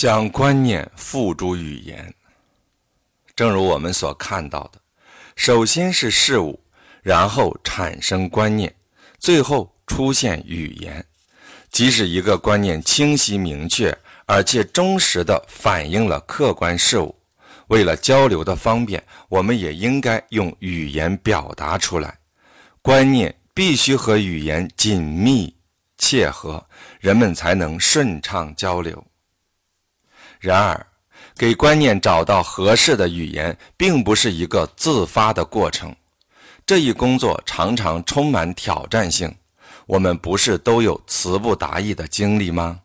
将观念付诸语言，正如我们所看到的，首先是事物，然后产生观念，最后出现语言。即使一个观念清晰明确，而且忠实地反映了客观事物，为了交流的方便，我们也应该用语言表达出来。观念必须和语言紧密切合，人们才能顺畅交流。然而，给观念找到合适的语言，并不是一个自发的过程。这一工作常常充满挑战性。我们不是都有词不达意的经历吗？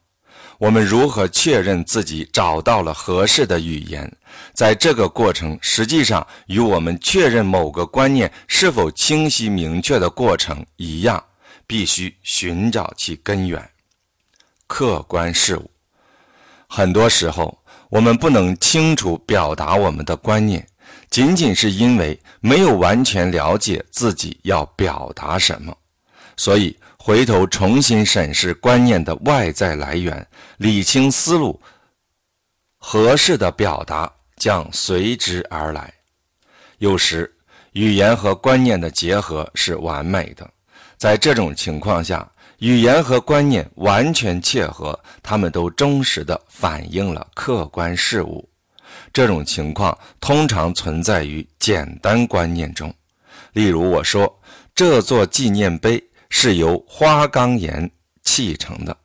我们如何确认自己找到了合适的语言？在这个过程，实际上与我们确认某个观念是否清晰明确的过程一样，必须寻找其根源。客观事物。很多时候，我们不能清楚表达我们的观念，仅仅是因为没有完全了解自己要表达什么。所以，回头重新审视观念的外在来源，理清思路，合适的表达将随之而来。有时，语言和观念的结合是完美的，在这种情况下。语言和观念完全切合，他们都忠实地反映了客观事物。这种情况通常存在于简单观念中。例如，我说这座纪念碑是由花岗岩砌成的。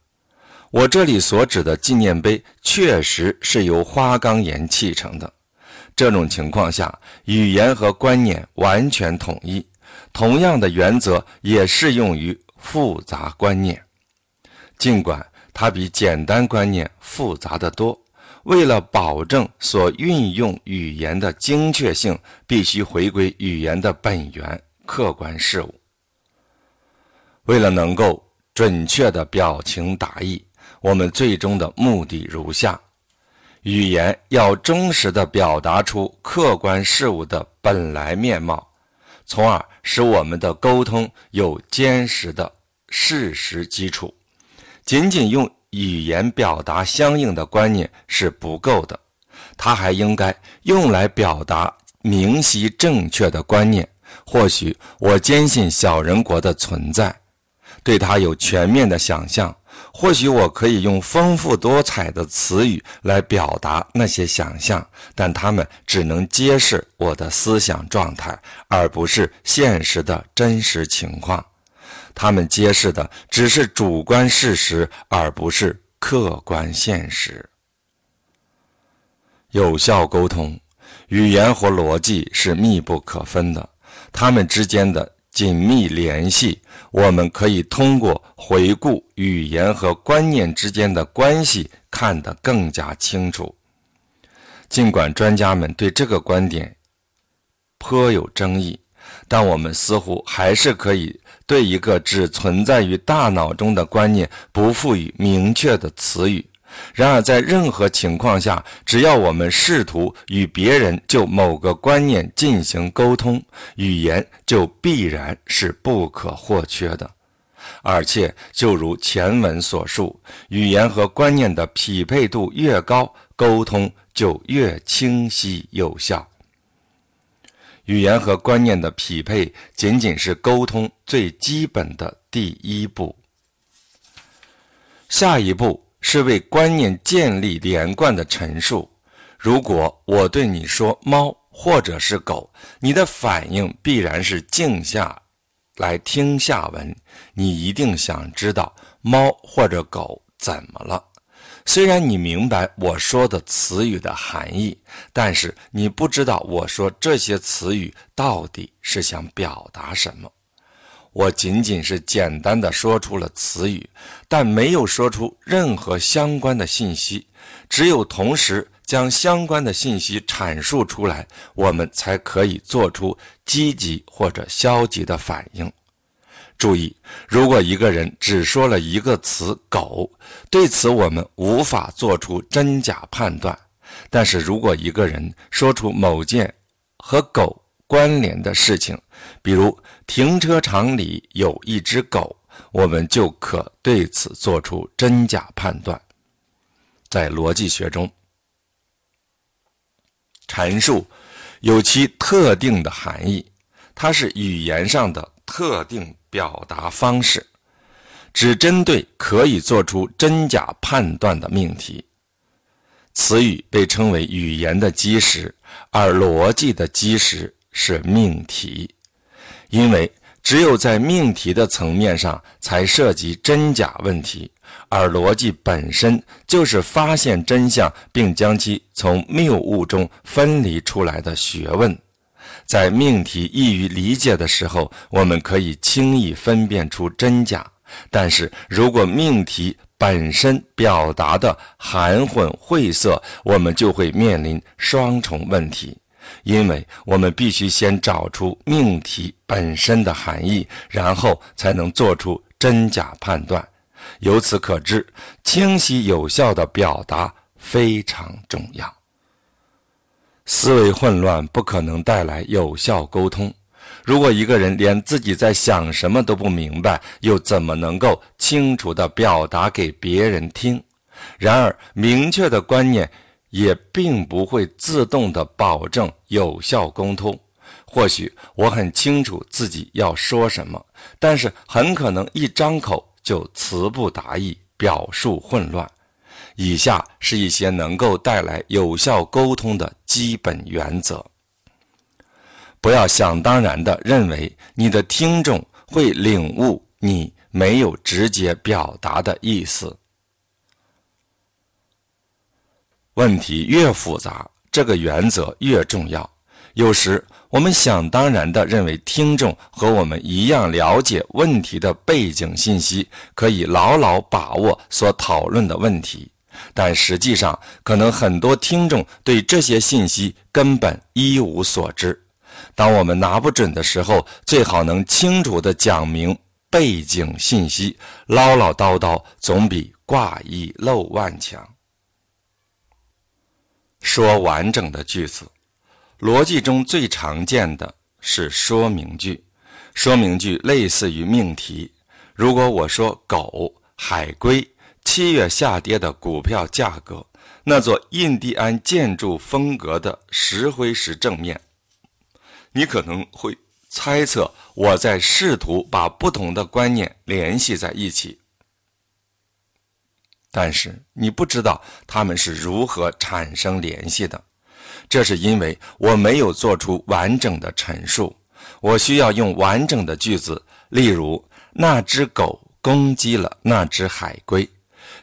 我这里所指的纪念碑确实是由花岗岩砌成的。这种情况下，语言和观念完全统一。同样的原则也适用于。复杂观念，尽管它比简单观念复杂的多，为了保证所运用语言的精确性，必须回归语言的本源——客观事物。为了能够准确的表情达意，我们最终的目的如下：语言要忠实的表达出客观事物的本来面貌。从而使我们的沟通有坚实的事实基础。仅仅用语言表达相应的观念是不够的，它还应该用来表达明晰正确的观念。或许我坚信小人国的存在，对它有全面的想象。或许我可以用丰富多彩的词语来表达那些想象，但它们只能揭示我的思想状态，而不是现实的真实情况。它们揭示的只是主观事实，而不是客观现实。有效沟通，语言和逻辑是密不可分的，它们之间的。紧密联系，我们可以通过回顾语言和观念之间的关系看得更加清楚。尽管专家们对这个观点颇有争议，但我们似乎还是可以对一个只存在于大脑中的观念不赋予明确的词语。然而，在任何情况下，只要我们试图与别人就某个观念进行沟通，语言就必然是不可或缺的。而且，就如前文所述，语言和观念的匹配度越高，沟通就越清晰有效。语言和观念的匹配仅仅是沟通最基本的第一步，下一步。是为观念建立连贯的陈述。如果我对你说“猫”或者是“狗”，你的反应必然是静下来听下文。你一定想知道“猫”或者“狗”怎么了。虽然你明白我说的词语的含义，但是你不知道我说这些词语到底是想表达什么。我仅仅是简单的说出了词语，但没有说出任何相关的信息。只有同时将相关的信息阐述出来，我们才可以做出积极或者消极的反应。注意，如果一个人只说了一个词“狗”，对此我们无法做出真假判断；但是如果一个人说出某件和狗，关联的事情，比如停车场里有一只狗，我们就可对此做出真假判断。在逻辑学中，阐述有其特定的含义，它是语言上的特定表达方式，只针对可以做出真假判断的命题。词语被称为语言的基石，而逻辑的基石是命题，因为只有在命题的层面上才涉及真假问题。而逻辑本身就是发现真相，并将其从谬误中分离出来的学问。在命题易于理解的时候，我们可以轻易分辨出真假；但是如果命题本身表达的含混晦涩，我们就会面临双重问题，因为我们必须先找出命题本身的含义，然后才能做出真假判断。由此可知，清晰有效的表达非常重要。思维混乱不可能带来有效沟通。如果一个人连自己在想什么都不明白，又怎么能够清楚地表达给别人听？然而，明确的观念也并不会自动地保证有效沟通。或许我很清楚自己要说什么，但是很可能一张口。就词不达意，表述混乱。以下是一些能够带来有效沟通的基本原则：不要想当然地认为你的听众会领悟你没有直接表达的意思。问题越复杂，这个原则越重要。有时。我们想当然地认为，听众和我们一样了解问题的背景信息，可以牢牢把握所讨论的问题。但实际上，可能很多听众对这些信息根本一无所知。当我们拿不准的时候，最好能清楚地讲明背景信息，唠唠叨叨总比挂一漏万强。说完整的句子。逻辑中最常见的是说明句，说明句类似于命题。如果我说“狗海龟七月下跌的股票价格”，那座印第安建筑风格的石灰石正面，你可能会猜测我在试图把不同的观念联系在一起，但是你不知道它们是如何产生联系的。这是因为我没有做出完整的陈述，我需要用完整的句子，例如那只狗攻击了那只海龟，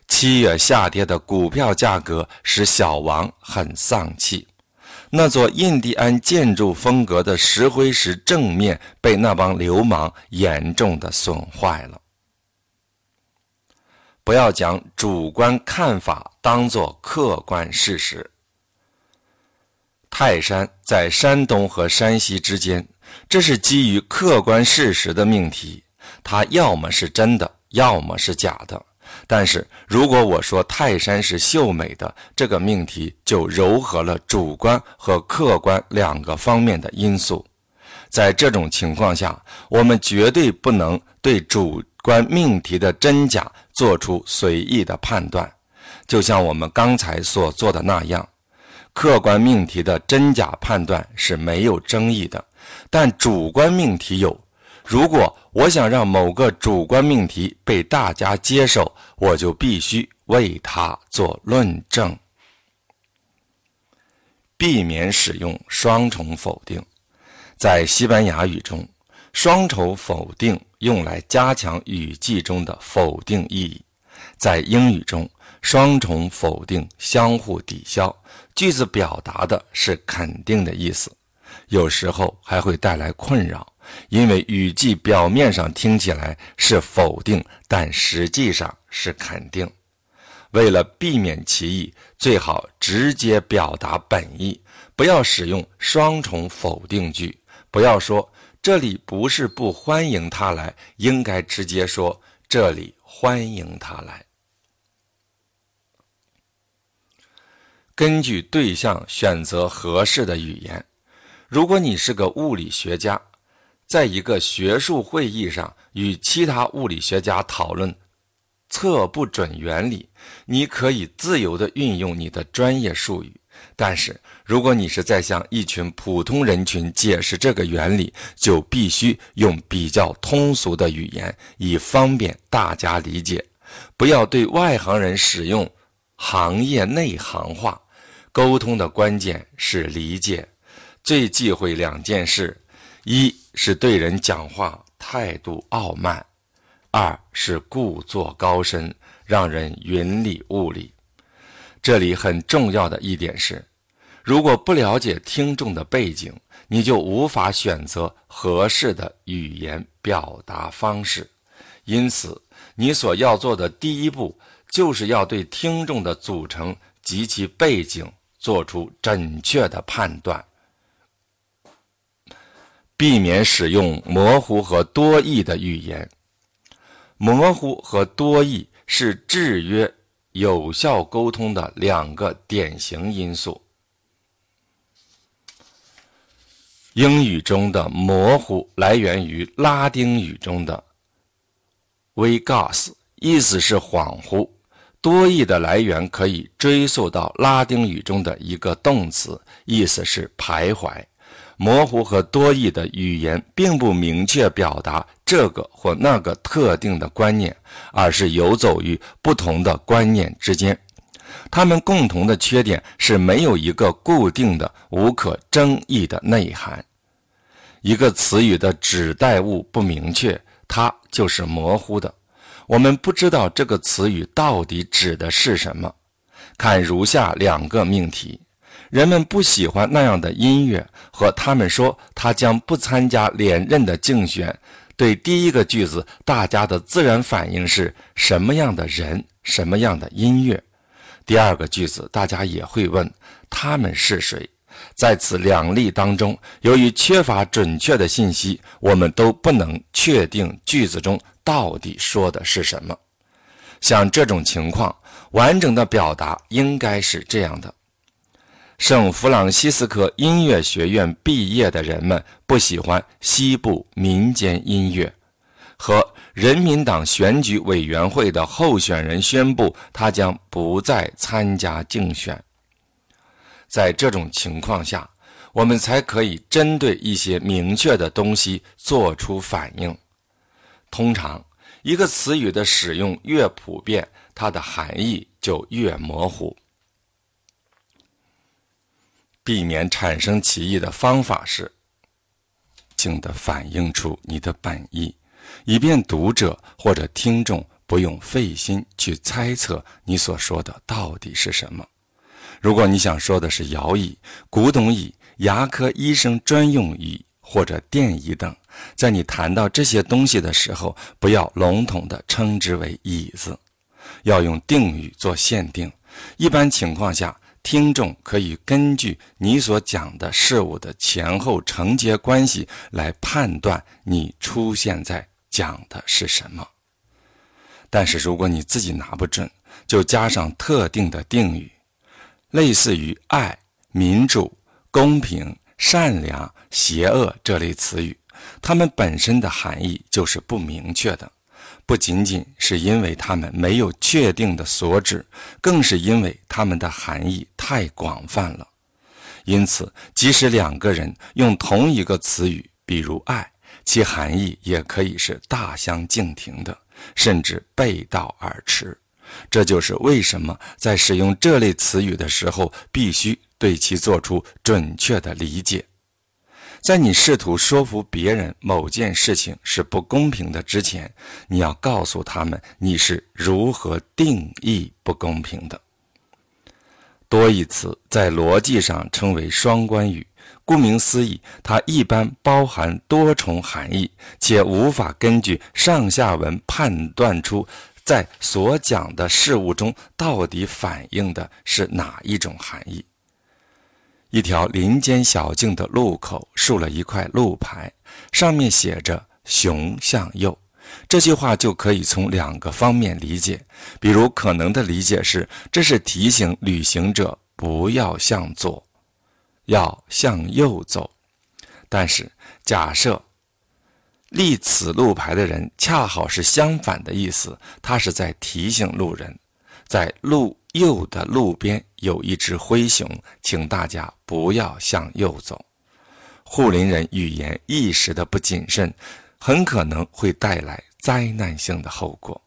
七月下跌的股票价格使小王很丧气，那座印第安建筑风格的石灰石正面被那帮流氓严重的损坏了。不要将主观看法当作客观事实。泰山在山东和山西之间，这是基于客观事实的命题，它要么是真的，要么是假的。但是如果我说泰山是秀美的，这个命题就糅合了主观和客观两个方面的因素。在这种情况下，我们绝对不能对主观命题的真假做出随意的判断，就像我们刚才所做的那样。客观命题的真假判断是没有争议的，但主观命题有。如果我想让某个主观命题被大家接受，我就必须为它做论证。避免使用双重否定。在西班牙语中，双重否定用来加强语句中的否定意义；在英语中，双重否定相互抵消。句子表达的是肯定的意思，有时候还会带来困扰，因为语句表面上听起来是否定，但实际上是肯定。为了避免歧义，最好直接表达本意，不要使用双重否定句。不要说这里不是不欢迎他来，应该直接说这里欢迎他来。根据对象选择合适的语言。如果你是个物理学家，在一个学术会议上与其他物理学家讨论测不准原理，你可以自由地运用你的专业术语。但是，如果你是在向一群普通人群解释这个原理，就必须用比较通俗的语言，以方便大家理解。不要对外行人使用行业内行话。沟通的关键是理解。最忌讳两件事：一是对人讲话态度傲慢；二是故作高深，让人云里雾里。这里很重要的一点是，如果不了解听众的背景，你就无法选择合适的语言表达方式。因此，你所要做的第一步，就是要对听众的组成及其背景做出准确的判断，避免使用模糊和多义的语言。模糊和多义是制约。有效沟通的两个典型因素。英语中的模糊来源于拉丁语中的 “vagus”，意思是恍惚。多义的来源可以追溯到拉丁语中的一个动词，意思是徘徊。模糊和多义的语言并不明确表达这个或那个特定的观念，而是游走于不同的观念之间。它们共同的缺点是没有一个固定的、无可争议的内涵。一个词语的指代物不明确，它就是模糊的。我们不知道这个词语到底指的是什么。看如下两个命题。人们不喜欢那样的音乐，和他们说他将不参加连任的竞选。对第一个句子，大家的自然反应是什么样的人，什么样的音乐？第二个句子，大家也会问他们是谁。在此两例当中，由于缺乏准确的信息，我们都不能确定句子中到底说的是什么。像这种情况，完整的表达应该是这样的。圣弗朗西斯科音乐学院毕业的人们不喜欢西部民间音乐，和人民党选举委员会的候选人宣布他将不再参加竞选。在这种情况下，我们才可以针对一些明确的东西做出反应。通常，一个词语的使用越普遍，它的含义就越模糊。避免产生歧义的方法是，静的反映出你的本意，以便读者或者听众不用费心去猜测你所说的到底是什么。如果你想说的是摇椅、古董椅、牙科医生专用椅或者电椅等，在你谈到这些东西的时候，不要笼统地称之为椅子，要用定语做限定。一般情况下。听众可以根据你所讲的事物的前后承接关系来判断你出现在讲的是什么。但是如果你自己拿不准，就加上特定的定语，类似于爱、民主、公平、善良、邪恶这类词语，它们本身的含义就是不明确的。不仅仅是因为它们没有确定的所指，更是因为它们的含义太广泛了。因此，即使两个人用同一个词语，比如“爱”，其含义也可以是大相径庭的，甚至背道而驰。这就是为什么在使用这类词语的时候，必须对其做出准确的理解。在你试图说服别人某件事情是不公平的之前，你要告诉他们你是如何定义不公平的。多义词在逻辑上称为双关语，顾名思义，它一般包含多重含义，且无法根据上下文判断出在所讲的事物中到底反映的是哪一种含义。一条林间小径的路口竖了一块路牌，上面写着“熊向右”。这句话就可以从两个方面理解。比如，可能的理解是，这是提醒旅行者不要向左，要向右走。但是，假设立此路牌的人恰好是相反的意思，他是在提醒路人，在路右的路边有一只灰熊，请大家不要向右走。护林人语言一时的不谨慎，很可能会带来灾难性的后果。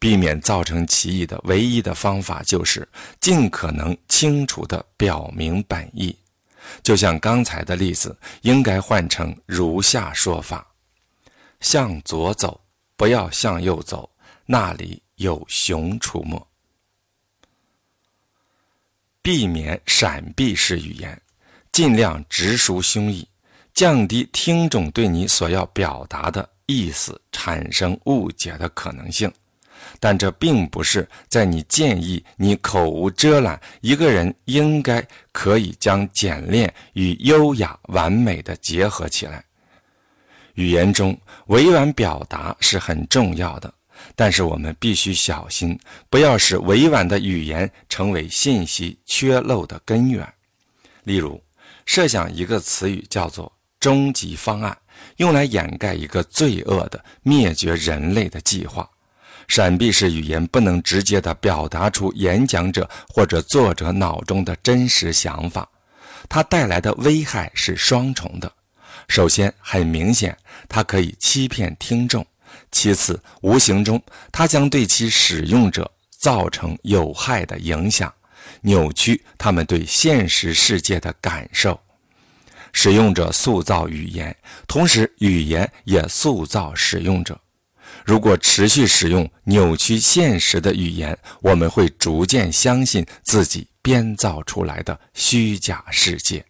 避免造成歧义的唯一的方法就是尽可能清楚地表明本意。就像刚才的例子，应该换成如下说法。向左走，不要向右走，那里有熊出没。避免闪避式语言，尽量直抒胸臆，降低听众对你所要表达的意思产生误解的可能性。但这并不是在你建议你口无遮拦，一个人应该可以将简练与优雅完美的结合起来。语言中委婉表达是很重要的，但是我们必须小心，不要使委婉的语言成为信息缺漏的根源。例如，设想一个词语叫做“终极方案”，用来掩盖一个罪恶的灭绝人类的计划。闪避式语言不能直接地表达出演讲者或者作者脑中的真实想法，它带来的危害是双重的。首先，很明显，它可以欺骗听众；其次，无形中，它将对其使用者造成有害的影响，扭曲他们对现实世界的感受。使用者塑造语言，同时语言也塑造使用者。如果持续使用扭曲现实的语言，我们会逐渐相信自己编造出来的虚假世界。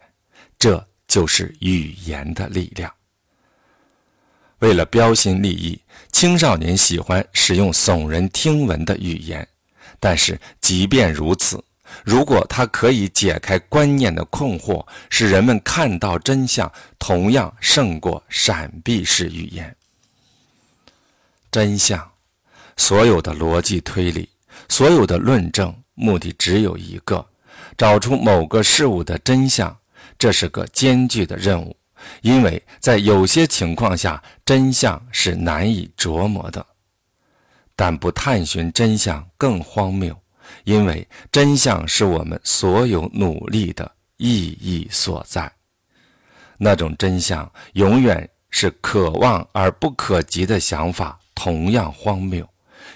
这。就是语言的力量。为了标新立异，青少年喜欢使用耸人听闻的语言。但是，即便如此，如果它可以解开观念的困惑，使人们看到真相，同样胜过闪避式语言。真相，所有的逻辑推理，所有的论证，目的只有一个：找出某个事物的真相。这是个艰巨的任务，因为在有些情况下，真相是难以琢磨的。但不探寻真相更荒谬，因为真相是我们所有努力的意义所在。那种真相永远是可望而不可及的想法，同样荒谬，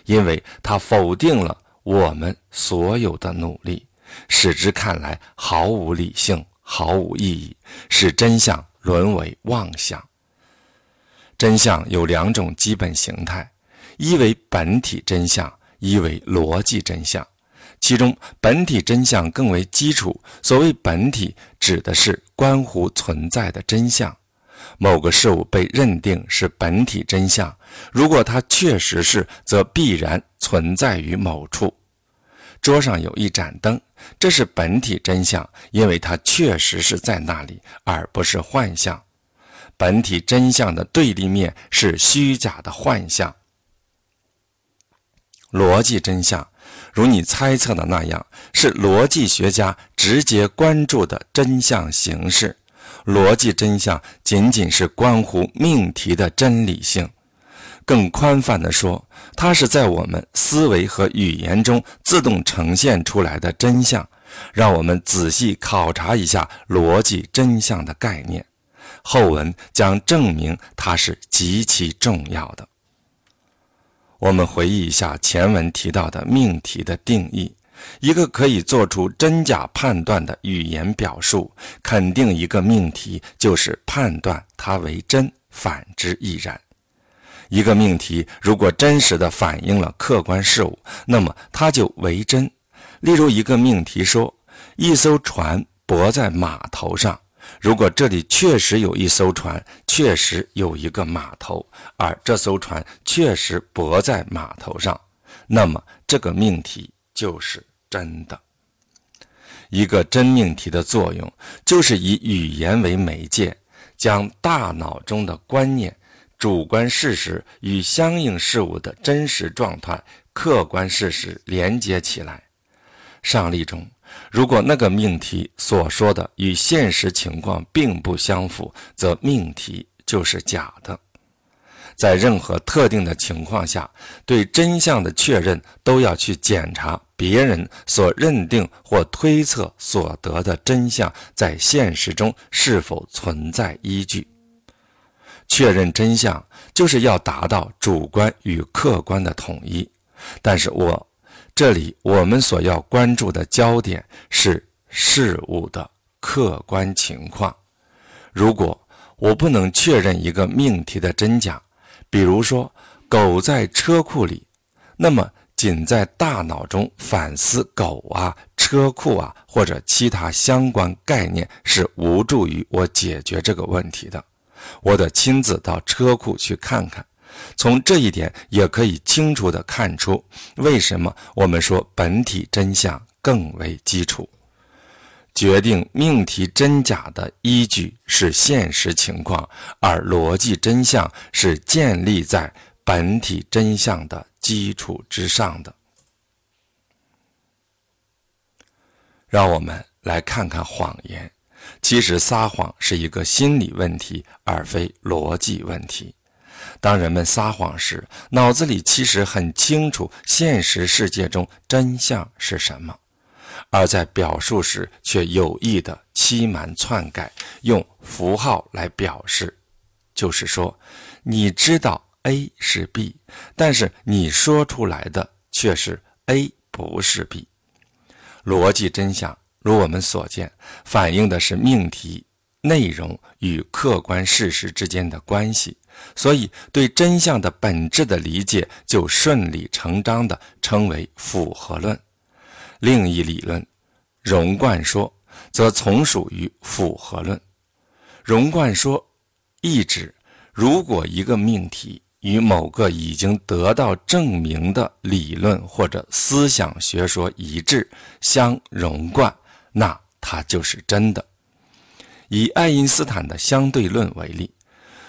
因为它否定了我们所有的努力，使之看来毫无理性。毫无意义，使真相沦为妄想。真相有两种基本形态：一为本体真相，一为逻辑真相。其中，本体真相更为基础。所谓本体，指的是关乎存在的真相。某个事物被认定是本体真相，如果它确实是，则必然存在于某处。桌上有一盏灯。这是本体真相，因为它确实是在那里，而不是幻象。本体真相的对立面是虚假的幻象。逻辑真相，如你猜测的那样，是逻辑学家直接关注的真相形式。逻辑真相仅仅是关乎命题的真理性。更宽泛地说，它是在我们思维和语言中自动呈现出来的真相。让我们仔细考察一下逻辑真相的概念，后文将证明它是极其重要的。我们回忆一下前文提到的命题的定义：一个可以做出真假判断的语言表述，肯定一个命题就是判断它为真，反之亦然。一个命题如果真实的反映了客观事物，那么它就为真。例如，一个命题说：“一艘船泊在码头上。”如果这里确实有一艘船，确实有一个码头，而这艘船确实泊在码头上，那么这个命题就是真的。一个真命题的作用，就是以语言为媒介，将大脑中的观念。主观事实与相应事物的真实状态、客观事实连接起来。上例中，如果那个命题所说的与现实情况并不相符，则命题就是假的。在任何特定的情况下，对真相的确认都要去检查别人所认定或推测所得的真相在现实中是否存在依据。确认真相就是要达到主观与客观的统一。但是我这里我们所要关注的焦点是事物的客观情况。如果我不能确认一个命题的真假，比如说狗在车库里，那么仅在大脑中反思狗啊、车库啊或者其他相关概念是无助于我解决这个问题的。我得亲自到车库去看看。从这一点也可以清楚地看出，为什么我们说本体真相更为基础。决定命题真假的依据是现实情况，而逻辑真相是建立在本体真相的基础之上的。让我们来看看谎言。其实撒谎是一个心理问题，而非逻辑问题。当人们撒谎时，脑子里其实很清楚现实世界中真相是什么。而在表述时，却有意的欺瞒篡改，用符号来表示，就是说，你知道 A 是 B，但是你说出来的却是 A 不是 B。逻辑真相，如我们所见，反映的是命题内容与客观事实之间的关系，所以对真相的本质的理解，就顺理成章地称为符合论。另一理论，容贯说，则从属于复合论。容贯说意指，如果一个命题与某个已经得到证明的理论或者思想学说一致，相容贯，那它就是真的。以爱因斯坦的相对论为例，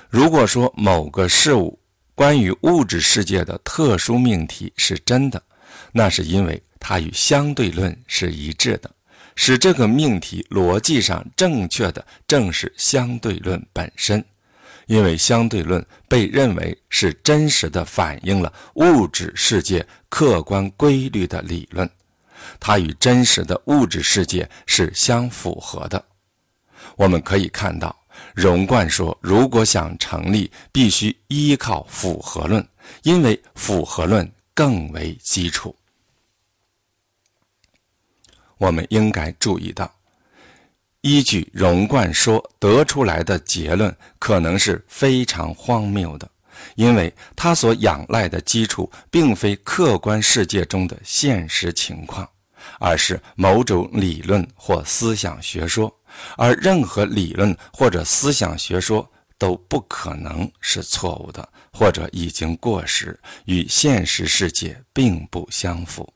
如果说某个事物关于物质世界的特殊命题是真的，那是因为。它与相对论是一致的，使这个命题逻辑上正确的正是相对论本身，因为相对论被认为是真实的反映了物质世界客观规律的理论，它与真实的物质世界是相符合的。我们可以看到，荣贯说，如果想成立，必须依靠符合论，因为符合论更为基础。我们应该注意到，依据容贯说得出来的结论可能是非常荒谬的，因为他所仰赖的基础并非客观世界中的现实情况，而是某种理论或思想学说，而任何理论或者思想学说都不可能是错误的，或者已经过时，与现实世界并不相符。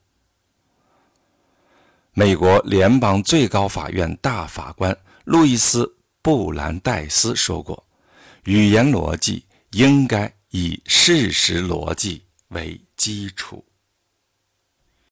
美国联邦最高法院大法官路易斯·布兰代斯说过：“语言逻辑应该以事实逻辑为基础。”